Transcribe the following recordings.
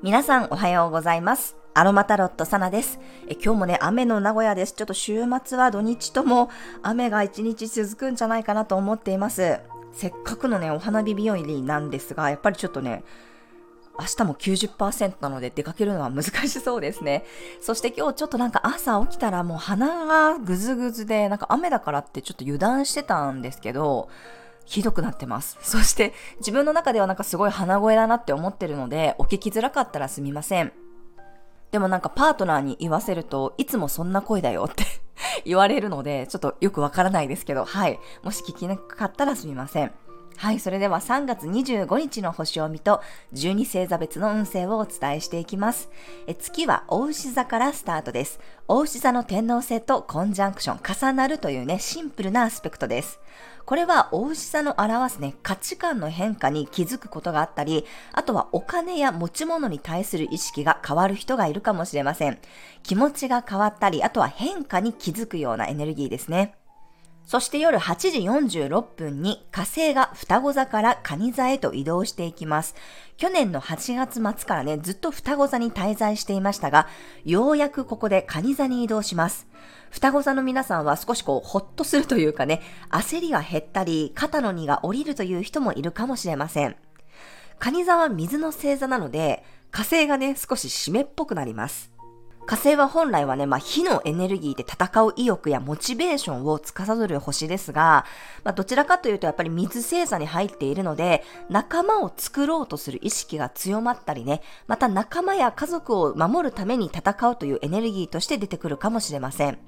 皆さんおはようございます。アロマタロットサナです。え今日もね、雨の名古屋です。ちょっと週末は土日とも雨が一日続くんじゃないかなと思っています。せっかくのね、お花火日和なんですが、やっぱりちょっとね、明日も90%なので出かけるのは難しそうですね。そして今日ちょっとなんか朝起きたらもう鼻がぐずぐずで、なんか雨だからってちょっと油断してたんですけど、ひどくなってます。そして自分の中ではなんかすごい鼻声だなって思ってるので、お聞きづらかったらすみません。でもなんかパートナーに言わせるといつもそんな声だよって 言われるので、ちょっとよくわからないですけど、はい。もし聞きなかったらすみません。はい、それでは3月25日の星を見と12星座別の運勢をお伝えしていきます。え月は大牛座からスタートです。大牛座の天皇星とコンジャンクション、重なるというね、シンプルなアスペクトです。これは大牛座の表すね、価値観の変化に気づくことがあったり、あとはお金や持ち物に対する意識が変わる人がいるかもしれません。気持ちが変わったり、あとは変化に気づくようなエネルギーですね。そして夜8時46分に火星が双子座から蟹座へと移動していきます。去年の8月末からね、ずっと双子座に滞在していましたが、ようやくここで蟹座に移動します。双子座の皆さんは少しこう、ほっとするというかね、焦りが減ったり、肩の荷が下りるという人もいるかもしれません。蟹座は水の星座なので、火星がね、少し湿っぽくなります。火星は本来はね、まあ、火のエネルギーで戦う意欲やモチベーションを司る星ですが、まあ、どちらかというとやっぱり水星座に入っているので、仲間を作ろうとする意識が強まったりね、また仲間や家族を守るために戦うというエネルギーとして出てくるかもしれません。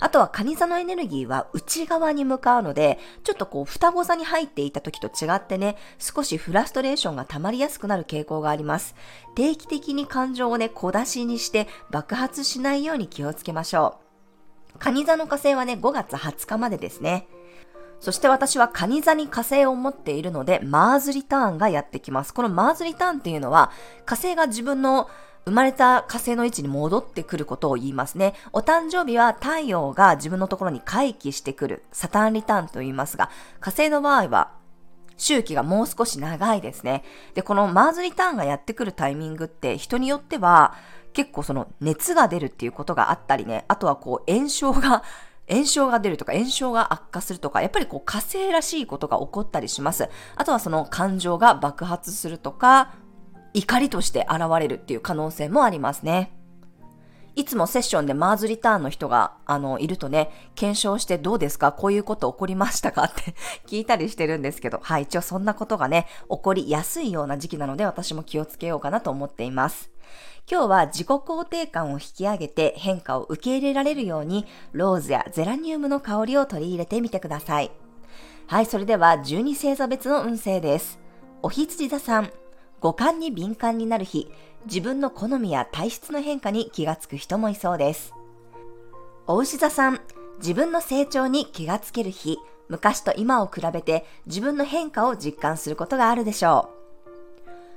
あとは蟹座のエネルギーは内側に向かうので、ちょっとこう双子座に入っていた時と違ってね、少しフラストレーションが溜まりやすくなる傾向があります。定期的に感情をね、小出しにして爆爆発しないように気をつけましょう。蟹座の火星はね、5月20日までですね。そして私は蟹座に火星を持っているので、マーズリターンがやってきます。このマーズリターンっていうのは、火星が自分の生まれた火星の位置に戻ってくることを言いますね。お誕生日は太陽が自分のところに回帰してくる、サタンリターンと言いますが、火星の場合は周期がもう少し長いですね。で、このマーズリターンがやってくるタイミングって人によっては結構その熱が出るっていうことがあったりね、あとはこう炎症が 炎症が出るとか炎症が悪化するとか、やっぱりこう火星らしいことが起こったりします。あとはその感情が爆発するとか、怒りとして現れるっていう可能性もありますね。いつもセッションでマーズリターンの人が、あの、いるとね、検証してどうですか？こういうこと起こりましたか？って 聞いたりしてるんですけど、はい、一応そんなことがね、起こりやすいような時期なので私も気をつけようかなと思っています。今日は自己肯定感を引き上げて変化を受け入れられるように、ローズやゼラニウムの香りを取り入れてみてください。はい、それでは12星座別の運勢です。お羊座さん、五感に敏感になる日、自分の好みや体質の変化に気がつく人もいそうです。お牛座さん、自分の成長に気がつける日、昔と今を比べて自分の変化を実感することがあるでしょ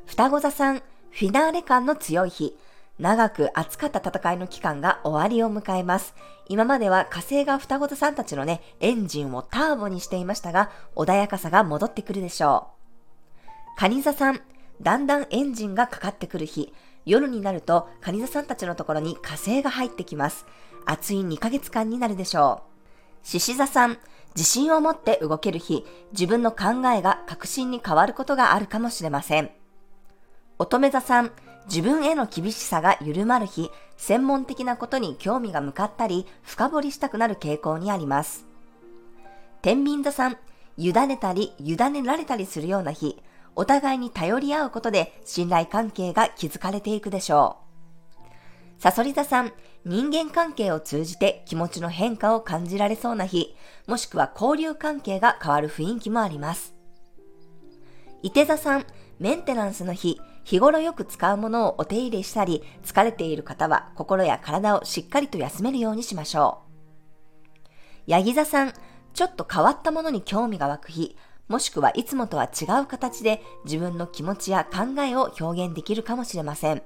う。双子座さん、フィナーレ感の強い日、長く熱かった戦いの期間が終わりを迎えます。今までは火星が双子座さんたちのね、エンジンをターボにしていましたが、穏やかさが戻ってくるでしょう。カニ座さん、だんだんエンジンがかかってくる日、夜になると、カニ座さんたちのところに火星が入ってきます。暑い2ヶ月間になるでしょう。獅子座さん、自信を持って動ける日、自分の考えが確信に変わることがあるかもしれません。乙女座さん、自分への厳しさが緩まる日、専門的なことに興味が向かったり、深掘りしたくなる傾向にあります。天秤座さん、委ねたり、委ねられたりするような日、お互いに頼り合うことで信頼関係が築かれていくでしょう。サソリ座さん、人間関係を通じて気持ちの変化を感じられそうな日、もしくは交流関係が変わる雰囲気もあります。伊手座さん、メンテナンスの日、日頃よく使うものをお手入れしたり、疲れている方は心や体をしっかりと休めるようにしましょう。ヤギ座さん、ちょっと変わったものに興味が湧く日、もしくはいつもとは違う形で自分の気持ちや考えを表現できるかもしれません。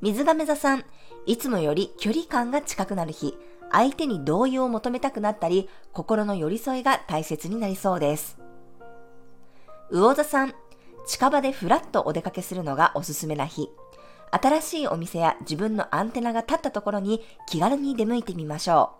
水亀座さん、いつもより距離感が近くなる日、相手に同意を求めたくなったり、心の寄り添いが大切になりそうです。魚座さん、近場でふらっとお出かけするのがおすすめな日。新しいお店や自分のアンテナが立ったところに気軽に出向いてみましょう。